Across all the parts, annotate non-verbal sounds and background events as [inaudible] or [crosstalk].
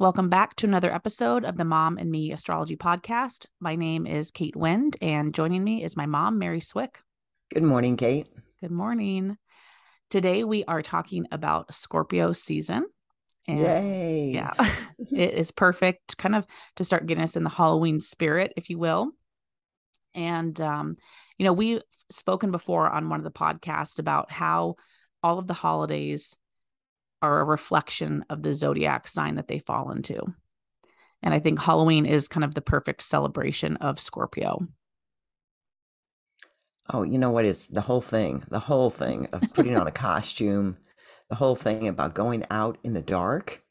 Welcome back to another episode of the Mom and Me Astrology Podcast. My name is Kate Wind, and joining me is my mom, Mary Swick. Good morning, Kate. Good morning. Today we are talking about Scorpio season. And Yay. Yeah, [laughs] it is perfect kind of to start getting us in the Halloween spirit, if you will. And, um, you know, we've spoken before on one of the podcasts about how all of the holidays are a reflection of the zodiac sign that they fall into. And I think Halloween is kind of the perfect celebration of Scorpio. Oh, you know what? It's the whole thing, the whole thing of putting on a [laughs] costume, the whole thing about going out in the dark.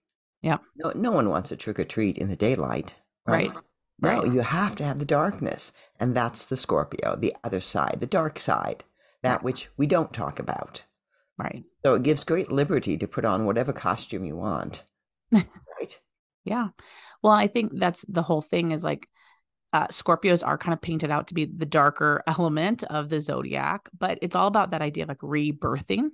Yeah. No, no one wants a trick or treat in the daylight. Right. Right. No, right. you have to have the darkness. And that's the Scorpio, the other side, the dark side, that which we don't talk about. Right. So it gives great liberty to put on whatever costume you want. [laughs] right. Yeah. Well, I think that's the whole thing is like uh, Scorpios are kind of painted out to be the darker element of the zodiac, but it's all about that idea of like rebirthing.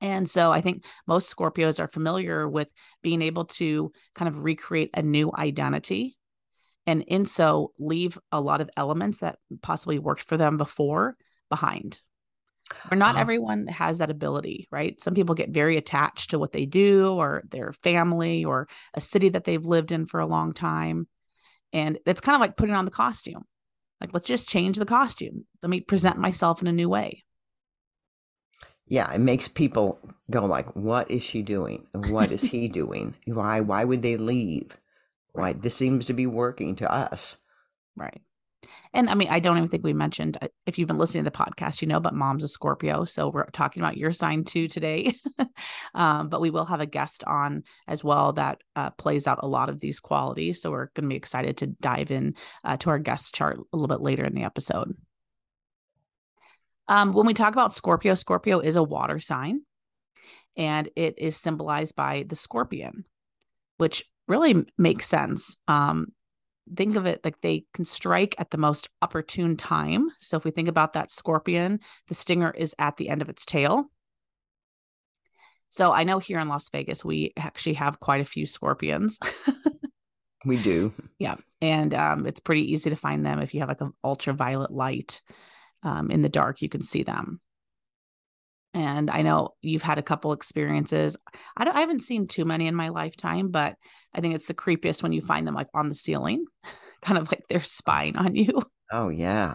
And so I think most Scorpios are familiar with being able to kind of recreate a new identity and in so leave a lot of elements that possibly worked for them before behind or not Oh, everyone has that ability, right? Some people get very attached to what they do or their family or a city that they've lived in for a long time. And it's kind of like putting on the costume. Like, let's just change the costume. Let me present myself in a new way. yeah, it makes people go like, "What is she doing? What is he [laughs] doing? Why? Why would they leave? Why this seems to be working to us." Right. And I mean, I don't even think we mentioned uh, if you've been listening to the podcast, you know, but mom's a Scorpio. So we're talking about your sign too today. [laughs] um, but we will have a guest on as well that uh, plays out a lot of these qualities. So we're going to be excited to dive in uh, to our guest chart a little bit later in the episode. Um, when we talk about Scorpio, Scorpio is a water sign and it is symbolized by the scorpion, which really makes sense. Um, think of it like they can strike at the most opportune time. So if we think about that scorpion, the stinger is at the end of its tail. So I know here in Las Vegas, we actually have quite a few scorpions. [laughs] We do. yeah. And um, it's pretty easy to find them if you have like an ultraviolet light um, in the dark, you can see them. And I know you've had a couple experiences. I, don't, I haven't seen too many in my lifetime, but I think it's the creepiest when you find them like on the ceiling, [laughs] kind of like they're spying on you. [laughs] Oh yeah,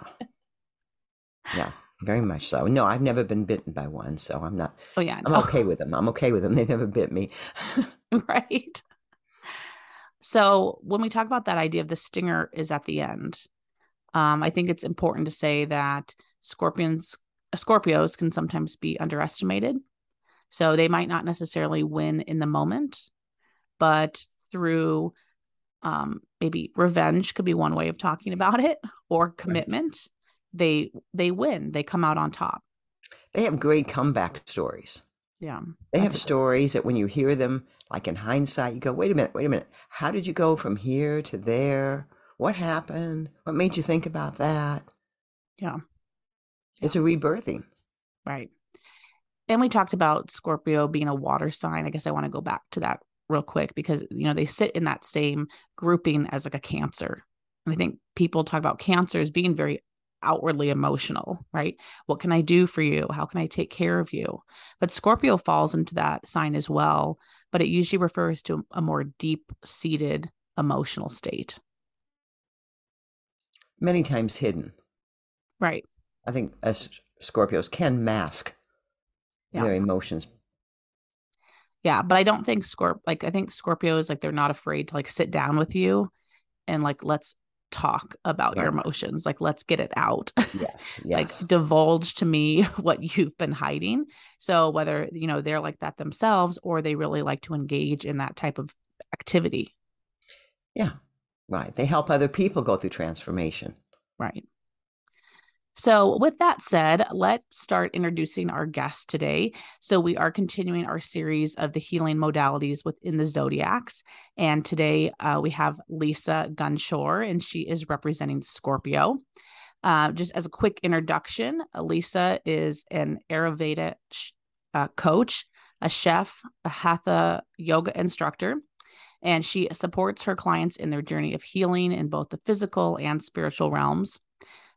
yeah, very much so. No, I've never been bitten by one, so I'm not. Oh yeah, I'm okay with them. I'm okay with them. [laughs] They never bit me. right. So when we talk about that idea of the stinger is at the end, um, I think it's important to say that scorpions, Scorpios can sometimes be underestimated. So they might not necessarily win in the moment, but through um, maybe revenge could be one way of talking about it, [laughs] or commitment, they they win. They come out on top. They have great comeback stories. Yeah, They have stories that when you hear them, like in hindsight, you go, "Wait a minute, wait a minute. How did you go from here to there? What happened? What made you think about that?" Yeah. It's a rebirthing. Right. And we talked about Scorpio being a water sign. I guess I want to go back to that real quick because, you know, they sit in that same grouping as like a Cancer. And I think people talk about Cancer as being very outwardly emotional, right? What can I do for you? How can I take care of you? But Scorpio falls into that sign as well, but it usually refers to a more deep seated emotional state. Many times hidden. Right. I think as Scorpios can mask Yeah. their emotions. Yeah, but I don't think Scorp like I think Scorpios like they're not afraid to like sit down with you and like let's talk about right. your emotions. Like, let's get it out. Yes. [laughs] yes. like, divulge to me [laughs] what you've been hiding. So, whether, you know, they're like that themselves or they really like to engage in that type of activity. Yeah. Right. They help other people go through transformation. Right. So, with that said, let's start introducing our guest today. So, we are continuing our series of the healing modalities within the zodiacs. And today uh, we have Lisa Gunshore, and she is representing Scorpio. Uh, just as a quick introduction, Lisa is an Ayurveda uh, coach, a chef, a hatha yoga instructor, and she supports her clients in their journey of healing in both the physical and spiritual realms.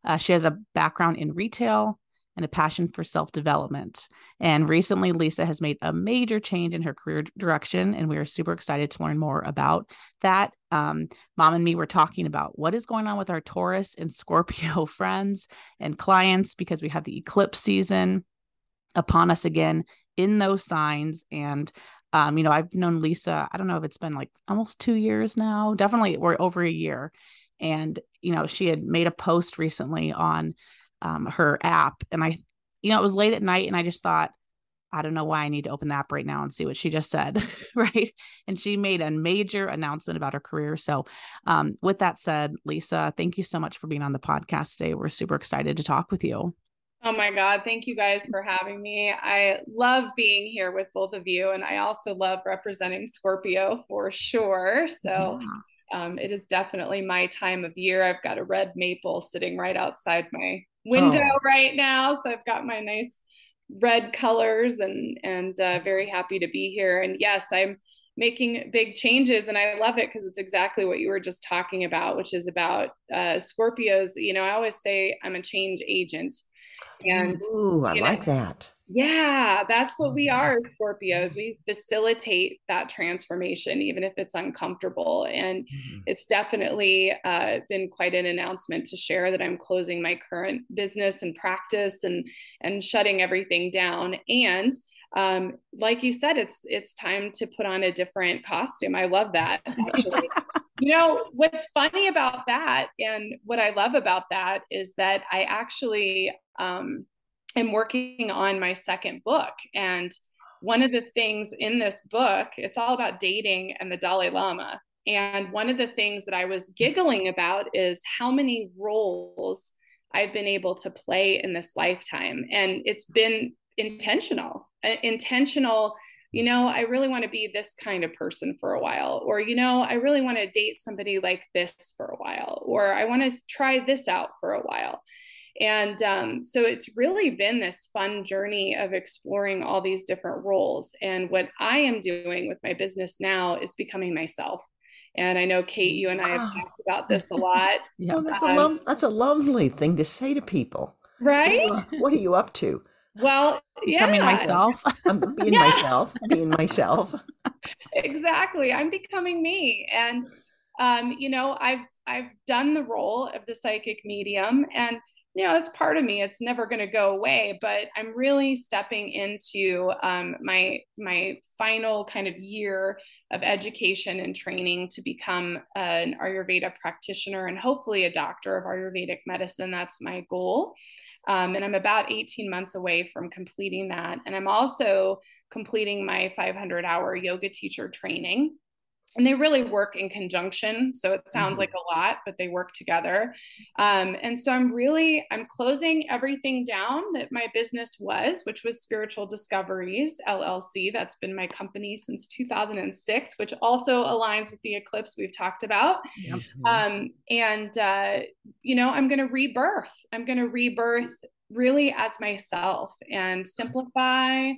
Uh, she has a background in retail and a passion for self development. And recently, Lisa has made a major change in her career direction, and we are super excited to learn more about that. Um, Mom and me were talking about what is going on with our Taurus and [laughs] Scorpio friends and clients because we have the eclipse season upon us again in those signs. And um, you know, I've known Lisa, I don't know if it's been like almost two years now, definitely we're over a year and you know she had made a post recently on um, her app and i you know it was late at night and i just thought i don't know why i need to open the app right now and see what she just said [laughs] right and she made a major announcement about her career so um, with that said lisa thank you so much for being on the podcast today we're super excited to talk with you Oh my God. Thank you guys for having me. I love being here with both of you. And I also love representing Scorpio for sure. So yeah um, it is definitely my time of year. I've got a red maple sitting right outside my window oh. right now, so I've got my nice red colors and and uh, very happy to be here. And yes, I'm making big changes, and I love it because it's exactly what you were just talking about, which is about uh, Scorpios. You know, I always say I'm a change agent, and ooh, I like know, that. Yeah, that's what we are Scorpios. We facilitate that transformation, even if it's uncomfortable. And mm-hmm. it's definitely uh, been quite an announcement to share that I'm closing my current business and practice and and shutting everything down. And um, like you said, it's it's time to put on a different costume. I love that. Actually. [laughs] you know what's funny about that, and what I love about that is that I actually um, am working on my second book. And one of the things in this book, it's all about dating and the Dalai Lama. And one of the things that I was giggling about is how many roles I've been able to play in this lifetime. And it's been intentional, uh, intentional. You know, I really want to be this kind of person for a while, or, you know, I really want to date somebody like this for a while, or I want to try this out for a while. And um, so it's really been this fun journey of exploring all these different roles. And what I am doing with my business now is becoming myself. And I know Kate, you and I have talked about this a [laughs] lot. yeah, well, that's um, a lo- that's a lovely thing to say to people. Right? What are you up to? Well, becoming yeah. myself. [laughs] I'm being yeah. myself, [laughs] being myself. exactly. I'm becoming me. And um, you know, I've I've done the role of the psychic medium and you know it's part of me it's never going to go away but i'm really stepping into um, my my final kind of year of education and training to become an ayurveda practitioner and hopefully a doctor of ayurvedic medicine that's my goal. Um, and i'm about 18 months away from completing that and i'm also completing my 500 hour yoga teacher training and they really work in conjunction so it sounds mm-hmm. like a lot but they work together. Um, and so i'm really i'm closing everything down that my business was which was spiritual discoveries llc that's been my company since 2006 which also aligns with the eclipse we've talked about. Mm-hmm. um, and uh, you know i'm going to rebirth. I'm going to rebirth really as myself and simplify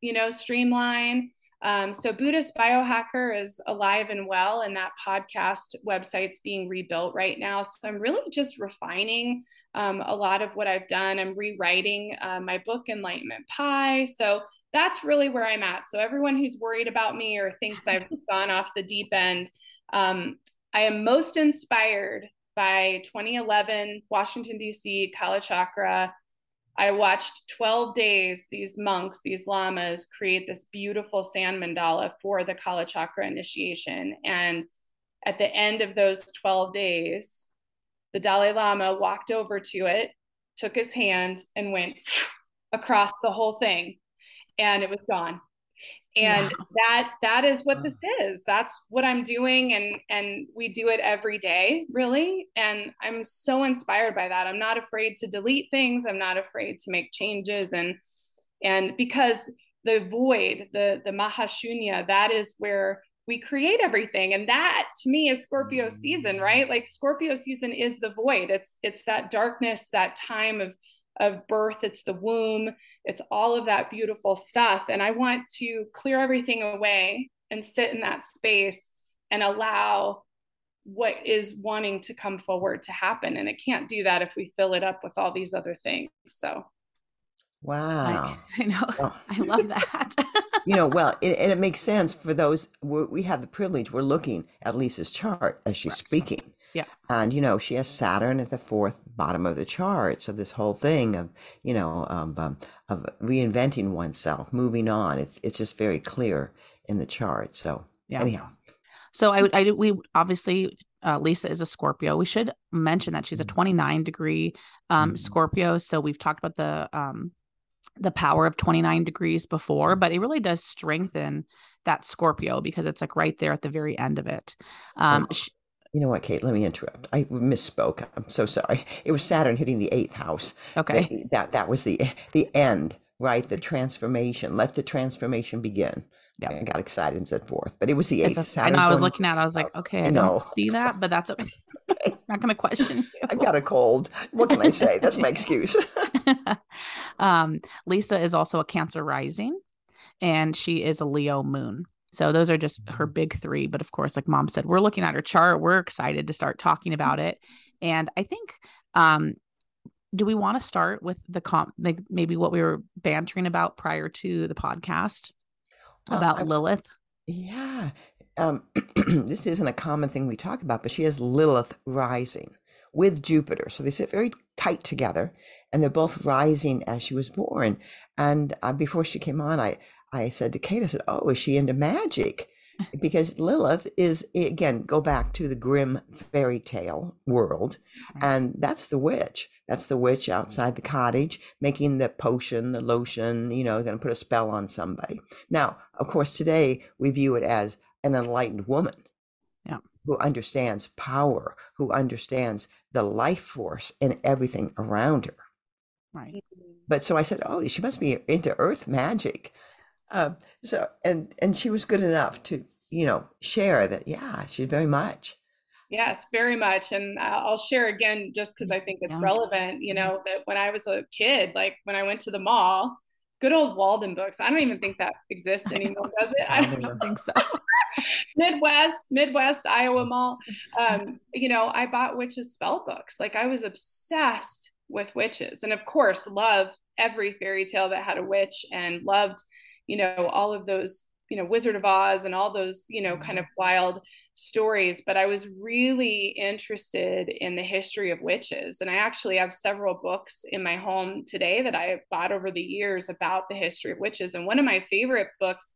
you know streamline um, so Buddhist Biohacker is alive and well, and that podcast website's being rebuilt right now. So I'm really just refining um, a lot of what I've done. I'm rewriting uh, my book, Enlightenment Pie. So that's really where I'm at. So everyone who's worried about me or thinks I've [laughs] gone off the deep end, um, I am most inspired by 2011 Washington D.C. Kalachakra I watched 12 days these monks, these lamas create this beautiful sand mandala for the Kala Chakra initiation. And at the end of those 12 days, the Dalai Lama walked over to it, took his hand, and went across the whole thing, and it was gone. And wow. that that is what this is. That's what I'm doing, and and we do it every day, really. And I'm so inspired by that. I'm not afraid to delete things. I'm not afraid to make changes, and and because the void, the the mahashunya, that is where we create everything and that to me is scorpio season mm. right like scorpio season is the void it's it's that darkness that time of of birth it's the womb it's all of that beautiful stuff and i want to clear everything away and sit in that space and allow what is wanting to come forward to happen and it can't do that if we fill it up with all these other things so wow i, I know oh. [laughs] i love that [laughs] you know, well, it, and it makes sense for those we have the privilege. We're looking at Lisa's chart as she's right. speaking. Yeah. And, you know, she has Saturn at the fourth bottom of the chart. So this whole thing of, you know, um, um, of reinventing oneself, moving on, it's, it's just very clear in the chart. So yeah. anyhow. So I, I, we obviously, uh, Lisa is a Scorpio. We should mention that she's a mm-hmm. 29 degree um, mm-hmm. Scorpio. So we've talked about the um, the power of 29 degrees before, mm-hmm. but it really does strengthen that Scorpio because it's like right there at the very end of it. Um, oh, you know what, Kate? Let me interrupt. I misspoke. I'm so sorry. It was Saturn hitting the eighth house. Okay. That that, that was the the end, right? The transformation. Let the transformation begin. Yeah. I got excited and said fourth, but it was the eighth. I know. I was looking at. it. I was like, okay, I, I don't see that, but that's okay. I'm [laughs] not going to question. You. I got a cold. What can I say? That's my excuse. [laughs] [laughs] um, Lisa is also a Cancer rising, and she is a Leo moon. So those are just her mm-hmm. big three. But of course, like mom said, we're looking at her chart. We're excited to start talking about it. And I think um, do we want to start with the comp like maybe what we were bantering about prior to the podcast about uh, I, Lilith? Yeah. Um, [clears throat] this isn't a common thing we talk about, but she has Lilith rising with Jupiter. So they sit very tight together and they're both rising as she was born. And uh, before she came on, I, I said to Kate, I said, Oh, is she into magic? because Lilith is again go back to the Grimm fairy tale world, and that's the witch. That's the witch outside the cottage making the potion, the lotion. You know, going to put a spell on somebody. Now, of course, today we view it as an enlightened woman. Yeah. Who understands power, who understands the life force in everything around her. Right. But so I said, Oh, she must be into earth magic. Uh, so and and she was good enough to you know share that. Yeah, she's very much. Yes, very much. And I'll share again just because I think it's yeah. relevant. You know that when I was a kid, like when I went to the mall, good old Waldenbooks. I don't even think that exists [laughs] anymore, does it? I don't, I don't think so. [laughs] Midwest, Midwest, Iowa Mall. Um, you know, I bought witches spell books. Like I was obsessed with witches, and of course, love every fairy tale that had a witch, and loved you know all of those you know wizard of oz and all those you know kind mm-hmm. of wild stories but i was really interested in the history of witches. And i actually have several books in my home today that i have bought over the years about the history of witches. And one of my favorite books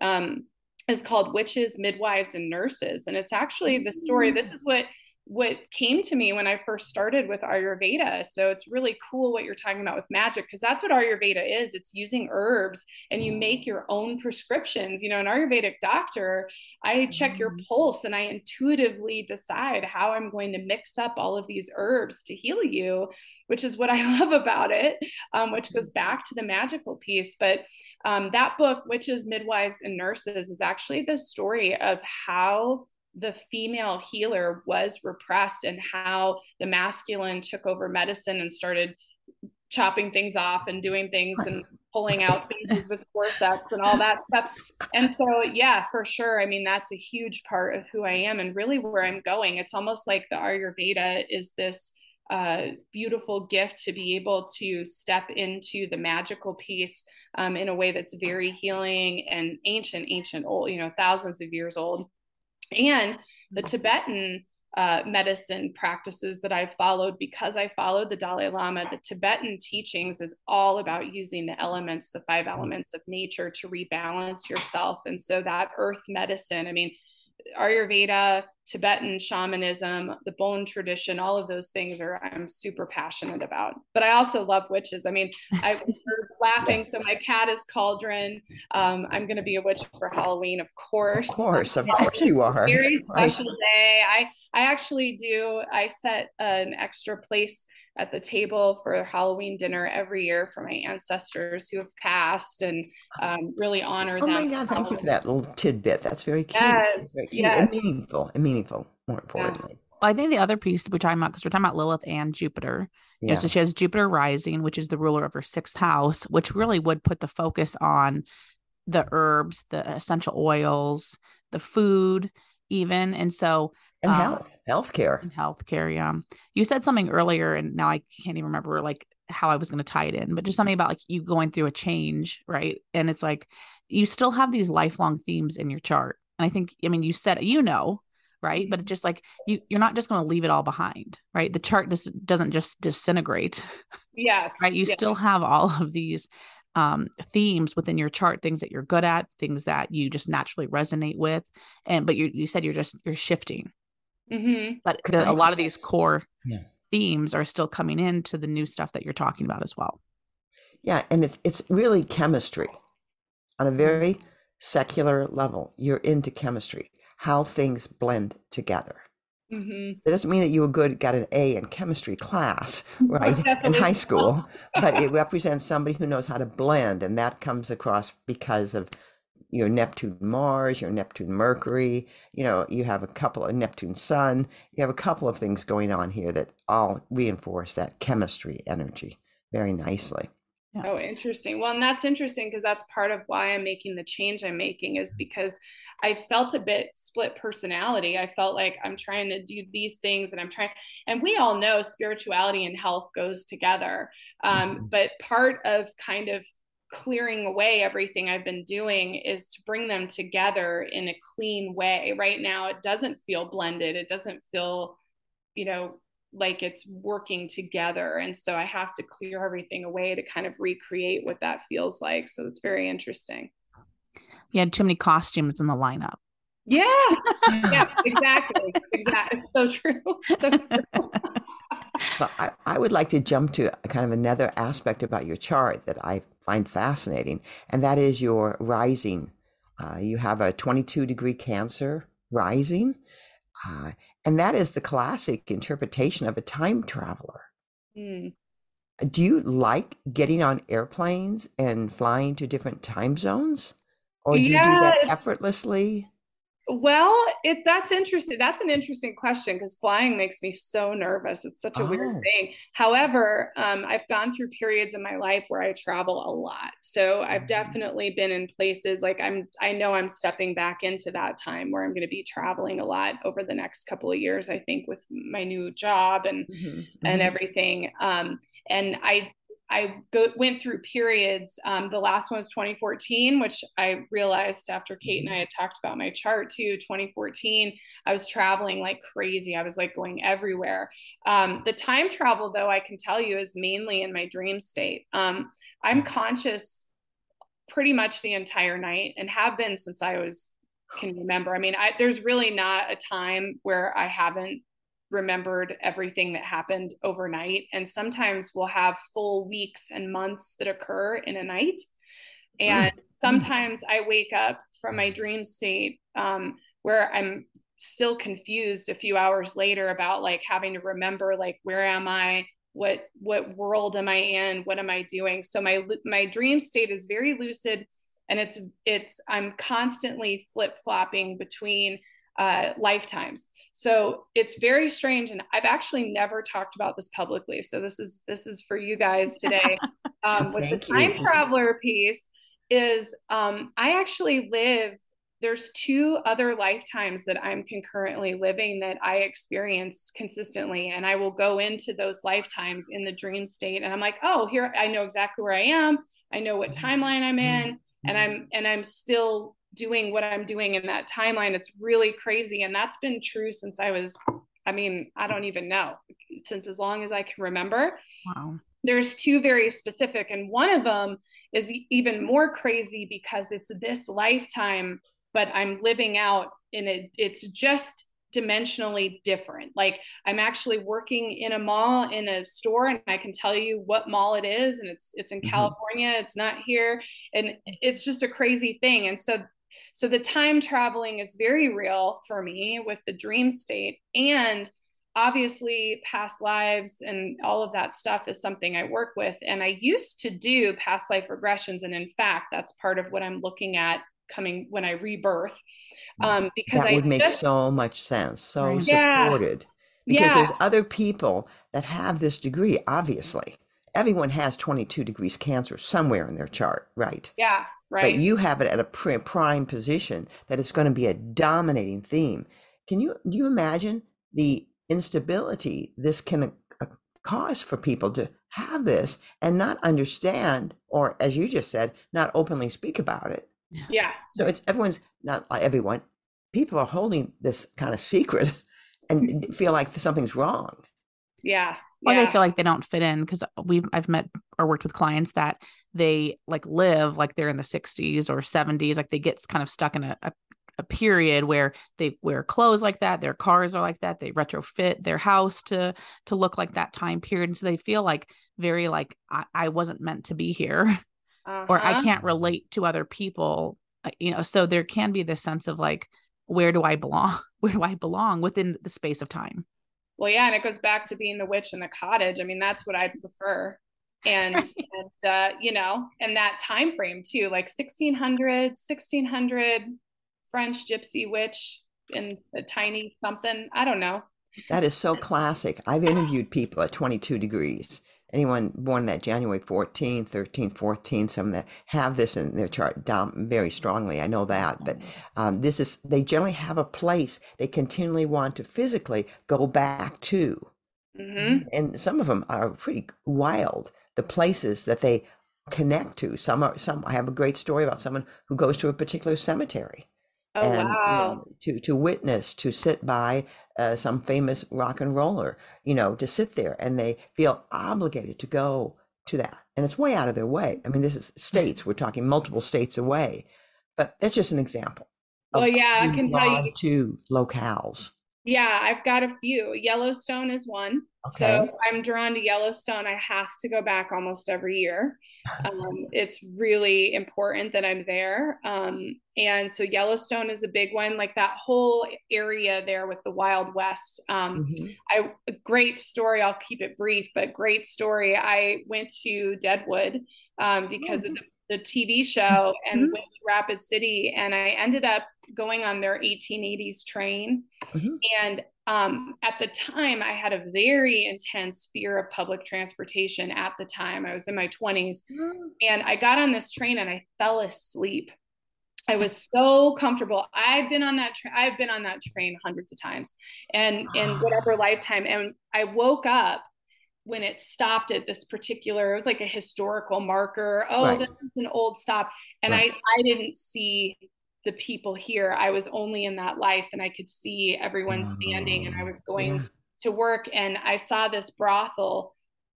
um, is called witches midwives and nurses. And it's actually the story this is what what came to me when I first started with Ayurveda. So it's really cool what you're talking about with magic because that's what Ayurveda is. It's using herbs and you make your own prescriptions. You know, an Ayurvedic doctor, I check your mm. pulse and I intuitively decide how I'm going to mix up all of these herbs to heal you, which is what [laughs] I love about it, um, which goes back to the magical piece. But um, that book, Witches, Midwives, and Nurses, is actually the story of how the female healer was repressed and how the masculine took over medicine and started chopping things off and doing things and pulling out babies with forceps and all that stuff. And so, yeah, for sure. I mean, that's a huge part of who I am and really where I'm going. It's almost like the Ayurveda is this uh, beautiful gift to be able to step into the magical piece um, in a way that's very healing and ancient, ancient, old, you know, thousands of years old and the. Tibetan uh, medicine practices that I've followed because I followed the Dalai Lama. The Tibetan teachings is all about using the elements, the five elements of nature to rebalance yourself. And so that earth medicine, I mean, Ayurveda, Tibetan shamanism, the Bon tradition, all of those things are I'm super passionate about. But I also love witches. I mean, I [laughs] laughing. So my cat is Cauldron. Um, I'm going to be a witch for Halloween, of course. Of course, of course you are. Very special right. day. I I actually do. I set an extra place at the table for Halloween dinner every year for my ancestors who have passed and um, really honor oh them. Oh my God, thank you for that little tidbit. That's very cute. Yes, very cute yes. and meaningful and meaningful, more importantly. Yeah. Well, I think the other piece we're talking about, because we're talking about Lilith and Jupiter. Yeah. You know, so she has Jupiter rising, which is the ruler of her sixth house, which really would put the focus on the herbs, the essential oils, the food, even. And so and um, health, healthcare, and healthcare. Yeah, you said something earlier, and now I can't even remember like how I was going to tie it in, but just something about like you going through a change, right? And it's like you still have these lifelong themes in your chart, and I think, I mean, you said you know, right? But it's just like you you're not just going to leave it all behind, right? The chart just doesn't just disintegrate. Yes. right. You yes. still have all of these um, themes within your chart, things that you're good at, things that you just naturally resonate with, and but you you said you're just you're shifting, Mm-hmm. But the, a lot of these core yeah. themes are still coming into the new stuff that you're talking about as well. Yeah, and it's it's really chemistry on a Mm-hmm. very secular level. You're into chemistry, how things blend together. Mm-hmm. That doesn't mean that you were good, got an A in chemistry class, [laughs] right, in high school, but it [laughs] represents somebody who knows how to blend, and that comes across because of your Neptune Mars, your Neptune Mercury, you know, you have a couple of Neptune Sun, you have a couple of things going on here that all reinforce that chemistry energy very nicely. Yeah. Oh, interesting. Well, and that's interesting because that's part of why I'm making the change I'm making is because I felt a bit split personality. I felt like I'm trying to do these things and I'm trying, and we all know spirituality and health goes together. Um, but part of kind of clearing away everything I've been doing is to bring them together in a clean way. Right now, it doesn't feel blended. It doesn't feel, you know, like it's working together. And so I have to clear everything away to kind of recreate what that feels like. So it's very interesting. You had too many costumes in the lineup. Yeah. [laughs] yeah, exactly. exactly. It's so true. [laughs] So true. [laughs] But I, I would like to jump to kind of another aspect about your chart that I find fascinating, and that is your rising. Uh, you have a 22 degree Cancer rising, uh, and that is the classic interpretation of a time traveler. Mm. Do you like getting on airplanes and flying to different time zones? Or do Yeah, you do that effortlessly? Well, if that's interesting. That's an interesting question because flying makes me so nervous. It's such a weird Oh. thing. However, um, I've gone through periods in my life where I travel a lot. So I've Mhm. definitely been in places like I'm. I know I'm stepping back into that time where I'm going to be traveling a lot over the next couple of years. I think with my new job and and Mhm. everything. Um, and I I go, went through periods. Um, the last one was 2014, which I realized after Kate and I had talked about my chart too. 2014, I was traveling like crazy. I was like going everywhere. Um, the time travel, though, I can tell you, is mainly in my dream state. Um, I'm conscious pretty much the entire night and have been since I was can remember. I mean, I, there's really not a time where I haven't remembered everything that happened overnight. And sometimes we'll have full weeks and months that occur in a night. Mm. And mm. sometimes I wake up from my mm. dream state um, where I'm still confused a few hours later about like having to remember like where am I? What what world am I in? What am I doing? So my my dream state is very lucid and it's it's I'm constantly flip-flopping between uh, lifetimes. So it's very strange, and I've actually never talked about this publicly. So this is this is for you guys [laughs] today. Um, with the Thank you. time traveler piece, is um, I actually live. There's two other lifetimes that I'm concurrently living that I experience consistently, and I will go into those lifetimes in the dream state, and I'm like, oh, here I know exactly where I am. I know what timeline I'm in, and I'm and I'm still doing what I'm doing in that timeline. It's really crazy. And that's been true since I was, I mean, I don't even know, since as long as I can remember. Wow. There's two very specific, and one of them is even more crazy because it's this lifetime, but I'm living out in it, it's just dimensionally different. Like I'm actually working in a mall in a store and I can tell you what mall it is and it's it's in mm-hmm. California, it's not here and it's just a crazy thing. And so so the time traveling is very real for me with the dream state and obviously past lives and all of that stuff is something I work with and I used to do past life regressions and in fact that's part of what I'm looking at coming when I rebirth. Um, because that would I make just, so much sense. So yeah. supported. Because yeah. there's other people that have this degree, obviously. Everyone has 22 degrees cancer somewhere in their chart, right? Yeah, right. But you have it at a prime position that it's going to be a dominating theme. Can you do you imagine the instability this can cause for people to have this and not understand, or as you just said, not openly speak about it? Yeah. So it's everyone's not like everyone. People are holding this kind of secret [laughs] and mm-hmm. feel like something's wrong. Yeah. Or yeah. they feel like they don't fit in because we've I've met or worked with clients that they like live like they're in the 60s or 70s, like they get kind of stuck in a, a a period where they wear clothes like that their cars are like that they retrofit their house to to look like that time period and so they feel like very like i, I wasn't meant to be here uh-huh. or I uh-huh. can't relate to other people. Uh, you know, so there can be this sense of like, where do I belong? [laughs] Where do I belong within the space of time? Well, yeah, and it goes back to being the witch in the cottage. I mean, that's what I prefer. And, [laughs] and uh, you know, and that time frame too, like 1600, 1600 French gypsy witch in a tiny something. I don't know. That is so classic. I've interviewed people at 22 degrees anyone born that January 14, 13, 14, some that have this in their chart down very strongly. I know that, but um, this is, they generally have a place they continually want to physically go back to. Mm-hmm. And some of them are pretty wild, the places that they connect to. Some are, some, I have a great story about someone who goes to a particular cemetery. Oh, and, wow. You know, to, to witness, to sit by uh, some famous rock and roller, you know, to sit there and they feel obligated to go to that. And it's way out of their way. I mean, this is states, we're talking multiple states away, but that's just an example. Well, yeah, I can tell you. two locales. Yeah, I've got a few. Yellowstone is one. Okay. So I'm drawn to Yellowstone. I have to go back almost every year. Um, [laughs] it's really important that I'm there. Um, and so Yellowstone is a big one, like that whole area there with the Wild West. Um, mm-hmm. I a great story. I'll keep it brief, but great story. I went to Deadwood um, because oh. of the the TV show and mm-hmm. went to Rapid City. And I ended up going on their 1880s train. Mm-hmm. And um, at the time, I had a very intense fear of public transportation at the time. I was in my 20s. Mm-hmm. And I got on this train and I fell asleep. I was [laughs] so comfortable. I've been on that train. I've been on that train hundreds of times and in [sighs] whatever lifetime. And I woke up when it stopped at this particular, it was like a historical marker. Oh, right. this is an old stop. And right. I, I didn't see the people here. I was only in that life and I could see everyone standing and I was going yeah. to work and I saw this brothel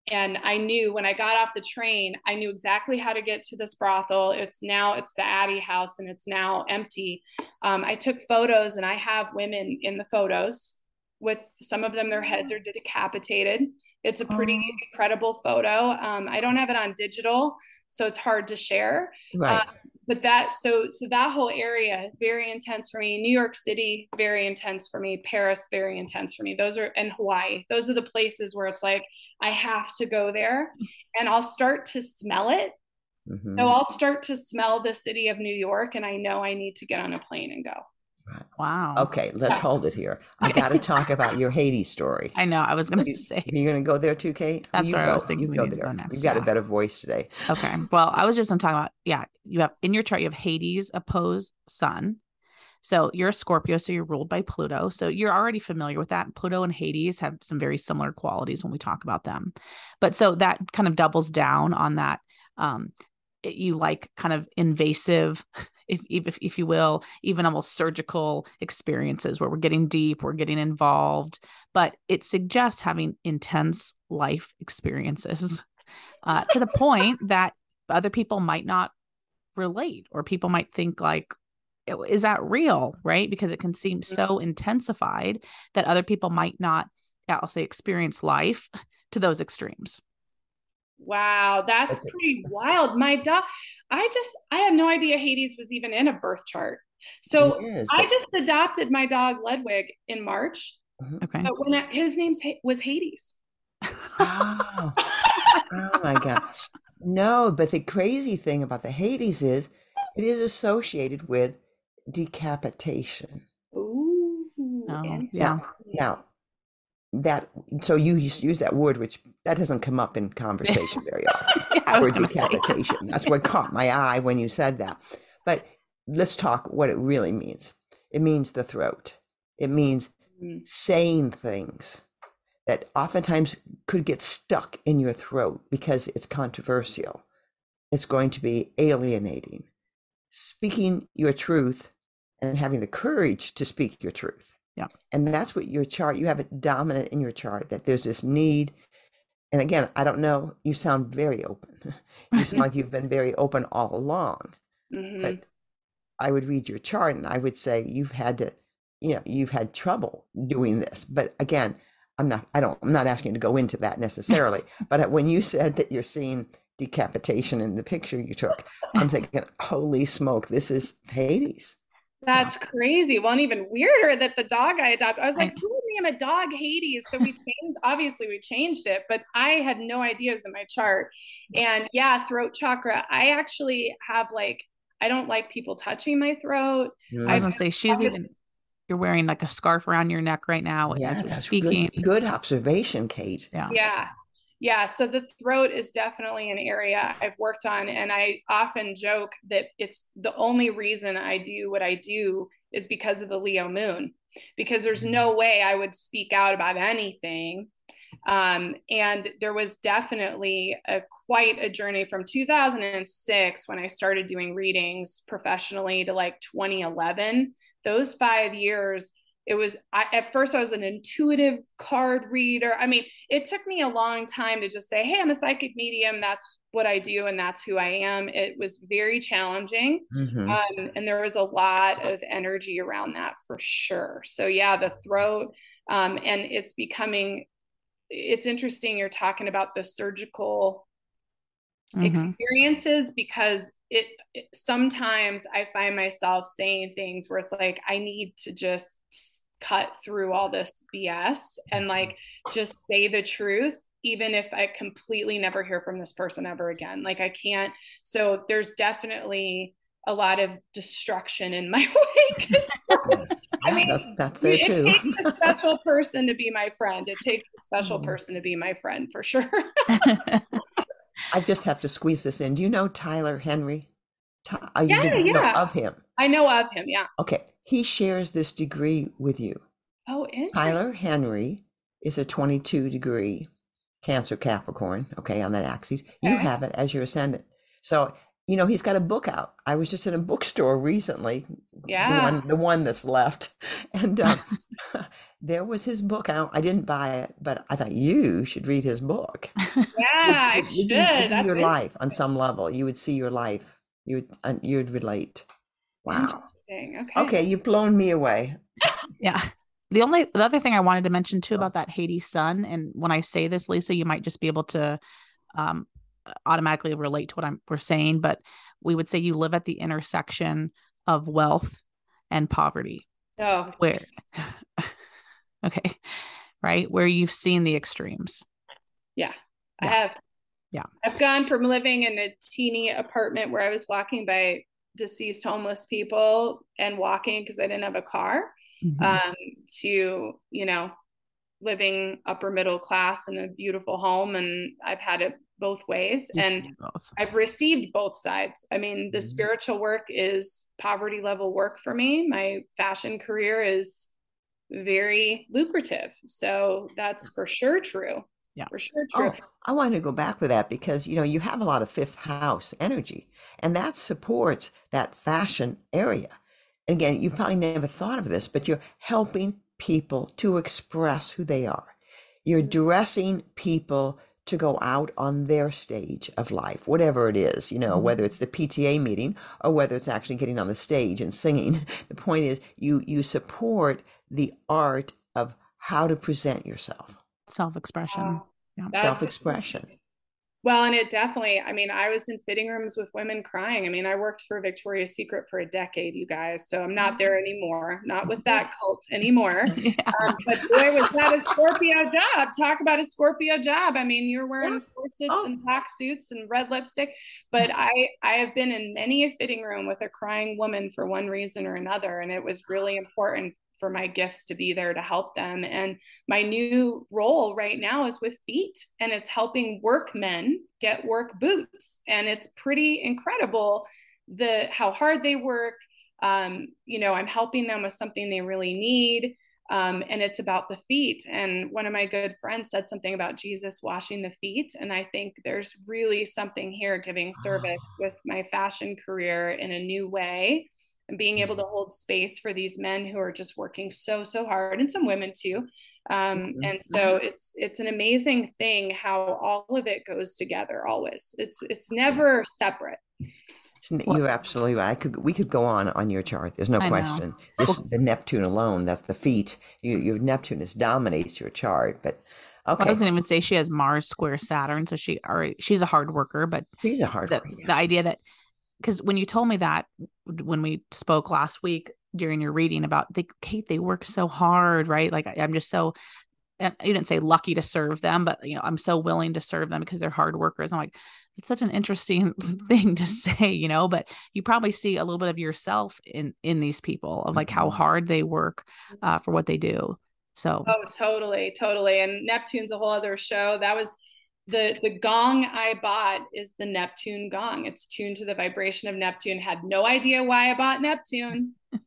and I knew when I got off the train, I knew exactly how to get to this brothel. It's now it's the Addy House and it's now empty. Um, I took photos and I have women in the photos with some of them their heads are decapitated it's a pretty oh. incredible photo. Um, I don't have it on digital, so it's hard to share. Right. Uh, but that so so that whole area very intense for me. New York City very intense for me. Paris very intense for me. Those are and Hawaii. Those are the places where it's like I have to go there, and I'll start to smell it. Mm-hmm. So I'll start to smell the city of New York, and I know I need to get on a plane and go. Wow. Okay, let's [laughs] hold it here. I got to talk about your Hades story. I know. I was going [laughs] to say. You're going to go there too, Kate? That's you where go. I was thinking. You go there. Go next, You've got yeah. a better voice today. Okay. Well, I was just going to talk about, yeah, you have in your chart, you have Hades opposed Sun. So you're a Scorpio, so you're ruled by Pluto. So you're already familiar with that. Pluto and Hades have some very similar qualities when we talk about them. But so that kind of doubles down on that. Um, you like kind of invasive if, if if you will even almost surgical experiences where we're getting deep we're getting involved. But it suggests having intense life experiences uh, to the point [laughs] that other people might not relate or people might think like is that real? Right? Because it can seem so intensified that other people might not i'll say experience life to those extremes Wow, that's Okay. pretty wild. My dog, I just, I had no idea Hades was even in a birth chart. So It is, I but- just adopted my dog Ludwig in March, uh-huh. okay but when I, his name was Hades. Oh, [laughs] oh my gosh. No, but the crazy thing about the Hades is it is associated with decapitation. Ooh, Oh, yeah. interesting. Now, that so you use, that word, which that doesn't come up in conversation very [laughs] often. Yeah, I was Word gonna say. decapitation. That's what caught my eye when you said that. But let's talk what it really means. It means the throat. It means Mm. saying things that oftentimes could get stuck in your throat because it's controversial. It's going to be alienating. Speaking your truth and having the courage to speak your truth. Yeah. And that's what your chart, you have it dominant in your chart that there's this need. And again, I don't know, you sound very open. [laughs] You sound like you've been very open all along Mhm. but I would read your chart and I would say you've had to, you know, you've had trouble doing this. But again, I'm not, I don't, I'm not asking you to go into that necessarily. [laughs] but when you said that you're seeing decapitation in the picture you took, I'm [laughs] thinking, holy smoke, this is Hades. That's crazy. Well, and even weirder that the dog I adopted, I was I- like, who would name a dog Hades? So we changed, obviously we changed it, but I had no ideas in my chart. And yeah, throat chakra. I actually have like, I don't like people touching my throat. i was I've- gonna say she's I've- even you're wearing like a scarf around your neck right now Yeah, as we're that's speaking good, good observation, Kate. yeah Yeah. Yeah. So the throat is definitely an area I've worked on. And I often joke that it's the only reason I do what I do is because of the Leo moon, because there's no way I would speak out about anything. Um, and there was definitely a quite a journey from 2006 when I started doing readings professionally to like 2011. Those five years, it was I, at first I was an intuitive card reader. I mean, it took me a long time to just say, "Hey, I'm a psychic medium. That's what I do, and that's who I am." It was very challenging, Mhm. um, and there was a lot of energy around that for sure. So yeah, the throat, um, and it's becoming. It's interesting. You're talking about the surgical Mhm. experiences because it, it sometimes I find myself saying things where it's like I need to just cut through all this BS and like just say the truth even if I completely never hear from this person ever again like I can't so there's definitely a lot of destruction in my [laughs] way 'cause [laughs] I mean, that's, that's there it too. takes a special [laughs] person to be my friend it takes a special Mhm. person to be my friend for sure I just have to squeeze this in. Do you know Tyler Henry? Ty- uh, you Yeah, know yeah. of him. I know of him yeah Okay. He shares this degree with you. oh interesting Tyler Henry is a 22 degree Cancer Capricorn, okay, on that axis. You have it as your ascendant. So, you know, he's got a book out. I was just in a bookstore recently, Yeah. the one, the one that's left. And um, [laughs] [laughs] there was his book out. I didn't buy it, but I thought you should read his book. [laughs] Yeah, I It'd should. That's your life on some level. You would see your life. You would, uh, you'd relate. Wow. Interesting. Okay. Okay, you've blown me away. Yeah. The only the other thing I wanted to mention too about that Hades sun, and when I say this, Lisa, you might just be able to um, automatically relate to what I'm we're saying, but we would say you live at the intersection of wealth and poverty, Oh, where [laughs] okay, [laughs] right, where you've seen the extremes. yeah. I have. Yeah. I've gone from living in a teeny apartment where I was walking by deceased homeless people and walking because I didn't have a car Mhm. um, to, you know, living upper middle class in a beautiful home. And I've had it both ways. You've and both. I've received both sides. I mean, the Mhm. spiritual work is poverty level work for me. My fashion career is very lucrative. So that's for sure true. Yeah. For sure true. Oh, I wanted to go back with that because you know you have a lot of fifth house energy, and that supports that fashion area. And again, you probably never thought of this, but you're helping people to express who they are. You're mm-hmm. dressing people to go out on their stage of life, whatever it is, you know, Mhm. whether it's the PTA meeting or whether it's actually getting on the stage and singing. [laughs] The point is you you support the art of how to present yourself, Self-expression. Yeah. Self-expression. Well, and it definitely, I mean, I was in fitting rooms with women crying. I mean, I worked for Victoria's Secret for a decade, you guys. So I'm not there anymore, not with that cult anymore. [laughs] Yeah. Um, but boy, was that a Scorpio job. Talk about a Scorpio job. I mean, you're wearing corsets Oh. and black suits and red lipstick. But I, I have been in many a fitting room with a crying woman for one reason or another. And it was really important for my gifts to be there to help them. And my new role right now is with feet and it's helping workmen get work boots. And it's pretty incredible the how hard they work. Um, you know, I'm helping them with something they really need. Um, and it's about the feet. And one of my good friends said something about Jesus washing the feet. And I think there's really something here giving service with my fashion career in a new way and being able to hold space for these men who are just working so so hard and some women too um, Mhm. and so it's it's an amazing thing how all of it goes together always it's it's never separate It's n- Well- You're absolutely right. I could we could go on on your chart. There's no I question. Just the Neptune alone, that's the feet. You, your Neptune is dominates your chart. But Well, I okay, was gonna even say she has Mars square Saturn, so she already she's a hard worker, but she's a hard the, worker. yeah. the idea that because when you told me that when we spoke last week during your reading about they Kate, they work so hard, right? Like I, I'm just so and you didn't say lucky to serve them, but you know, I'm so willing to serve them because they're hard workers. I'm like, it's such an interesting [laughs] thing to say, you know, but you probably see a little bit of yourself in in these people of like how Mhm. hard they work uh, for what they do. So oh totally totally and neptune's a whole other show that was the the gong i bought is the neptune gong. It's tuned to the vibration of neptune. Had no idea why i bought neptune. [laughs]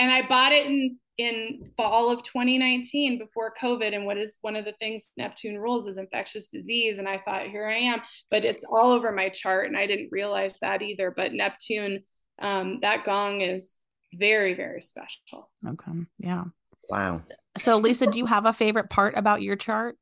And i bought it in in fall of 2019 before covid. And what is one of the things neptune rules is infectious disease. And i thought here i am. But it's all over my chart. And i didn't realize that either. But neptune um, that gong is very very special. Okay, yeah. Wow. So Lisa, do you have a favorite part about your chart?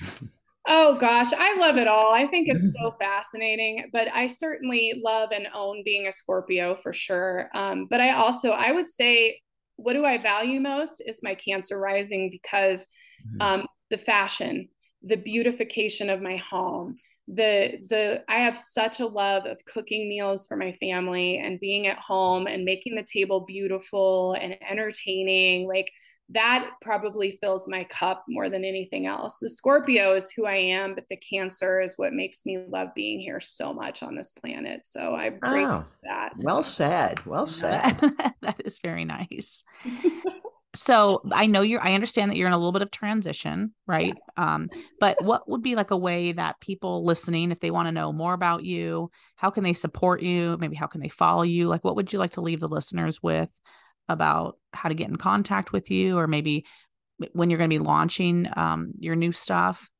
[laughs] Oh gosh, I love it all. I think it's so [laughs] fascinating, but I certainly love and own being a Scorpio for sure. Um, but I also, I would say, what do I value most is my Cancer rising because Mhm. um, the fashion, the beautification of my home, the the I have such a love of cooking meals for my family and being at home and making the table beautiful and entertaining. Like that probably fills my cup more than anything else. The Scorpio is who I am, but the Cancer is what makes me love being here so much on this planet. So I'm Oh, that. well said. Well said. [laughs] that is very nice. so I know you're I understand that you're in a little bit of transition, right? Um, but what would be like a way that people listening, if they want to know more about you, how can they support you? Maybe how can they follow you? Like what would you like to leave the listeners with about how to get in contact with you or maybe when you're going to be launching um, your new stuff?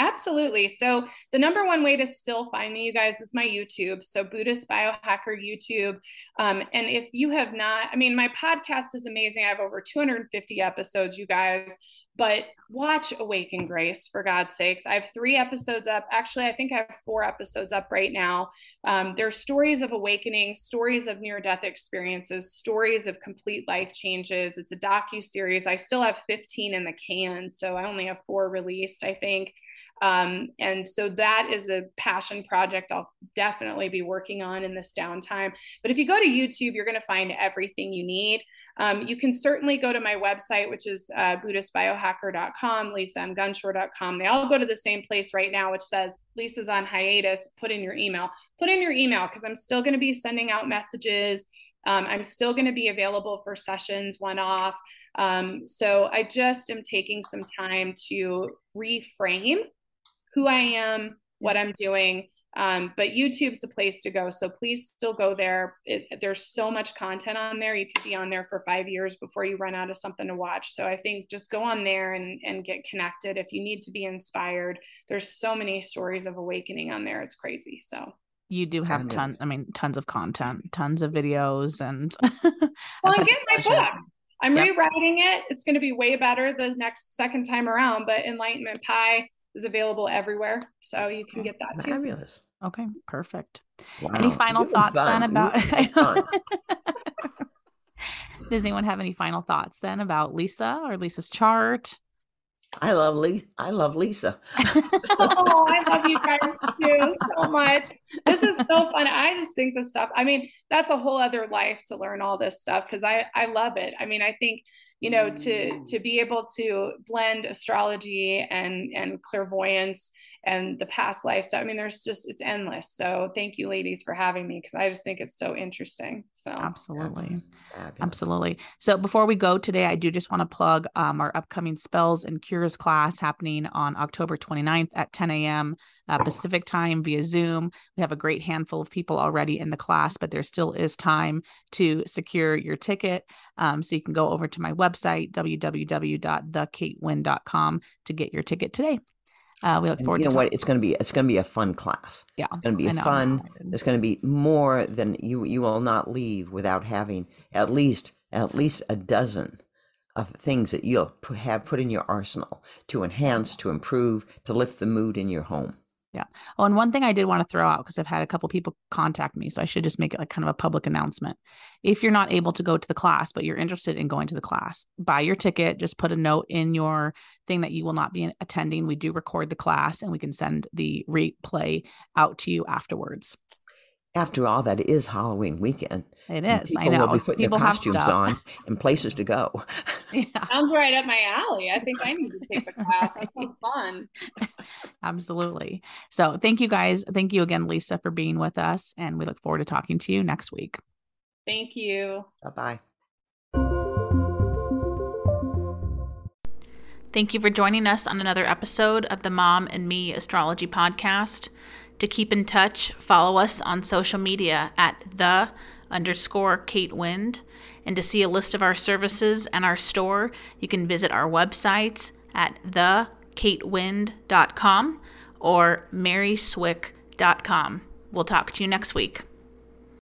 Absolutely. So the number one way to still find me, you guys, is my YouTube. So Buddhist Biohacker YouTube. Um, and if you have not, I mean, my podcast is amazing. I have over 250 episodes, you guys. But watch Awaken Grace for God's sakes. I have three episodes up. Actually, I think I have four episodes up right now. Um, are stories of awakening, stories of near-death experiences, stories of complete life changes. It's a docu series. I still have 15 in the can, so I only have four released, I think. Um, and so that is a passion project I'll definitely be working on in this downtime. But if you go to YouTube, you're going to find everything you need. Um, you can certainly go to my website, which is uh, BuddhistBiohacker.com, LisaMGunshore.com. They all go to the same place right now, which says Lisa's on hiatus. Put in your email. Put in your email because I'm still going to be sending out messages. Um, I'm still going to be available for sessions one off. Um, so I just am taking some time to reframe who I am, what I'm doing. Um, but YouTube's a place to go. So please still go there. It, there's so much content on there. You could be on there for five years before you run out of something to watch. So I think just go on there and, and get connected. If you need to be inspired, there's so many stories of awakening on there. It's crazy. So You do have Kind of. ton I mean tons of content, tons of videos and [laughs] Well, and get my book i'm Yep. rewriting it. It's going to be way better the next second time around. But Enlightenment Pie, is available everywhere. So you can get that too. Fabulous. Okay, perfect. Wow. Any final You're thoughts fun. then about? [laughs] Does anyone have any final thoughts then about Lisa or Lisa's chart? I love Lisa. I love Lisa. [laughs] oh, I love you guys too so much. This is so fun. I just think this stuff. I mean, that's a whole other life to learn all this stuff because I I love it. I mean, I think you know to to be able to blend astrology and and clairvoyance and the past life stuff. I mean, there's just it's endless. So thank you, ladies, for having me because I just think it's so interesting. So Absolutely. Fabulous. Absolutely. So before we go today, I do just want to plug um, our upcoming spells and cures class happening on October 29th at 10 a.m. Uh, Pacific time via Zoom. We have a great handful of people already in the class, but there still is time to secure your ticket. Um, so you can go over to my website, www.thekatewin.com to get your ticket today. Uh, we look And forward you know to what? It's going to be it's going to be a fun class. Yeah, It's going to be I know, I'm fun. There's going to be more than you you will not leave without having at least at least a dozen of things that you'll have put in your arsenal to enhance, to improve, to lift the mood in your home. Oh, and one thing I did want to throw out because I've had a couple people contact me, so I should just make it like kind of a public announcement. If you're not able to go to the class, but you're interested in going to the class, buy your ticket. Just put a note in your thing that you will not be attending. We do record the class, and we can send the replay out to you afterwards. After all, that is Halloween weekend. It is. and is. I people know. will be putting their people have costumes stuff. on and places to go. [laughs] [laughs] yeah, sounds right up my alley. I think I need to take the class. That sounds fun. [laughs] absolutely. So thank you guys. Thank you again, Lisa, for being with us, and we look forward to talking to you next week. Thank you. Bye bye. Thank you for joining us on another episode of the Mom and Me Astrology Podcast. To keep in touch, follow us on social media at the underscore Kate Wind. And to see a list of our services and our store, you can visit our websites at thekatewind.com or maryswick.com. We'll talk to you next week.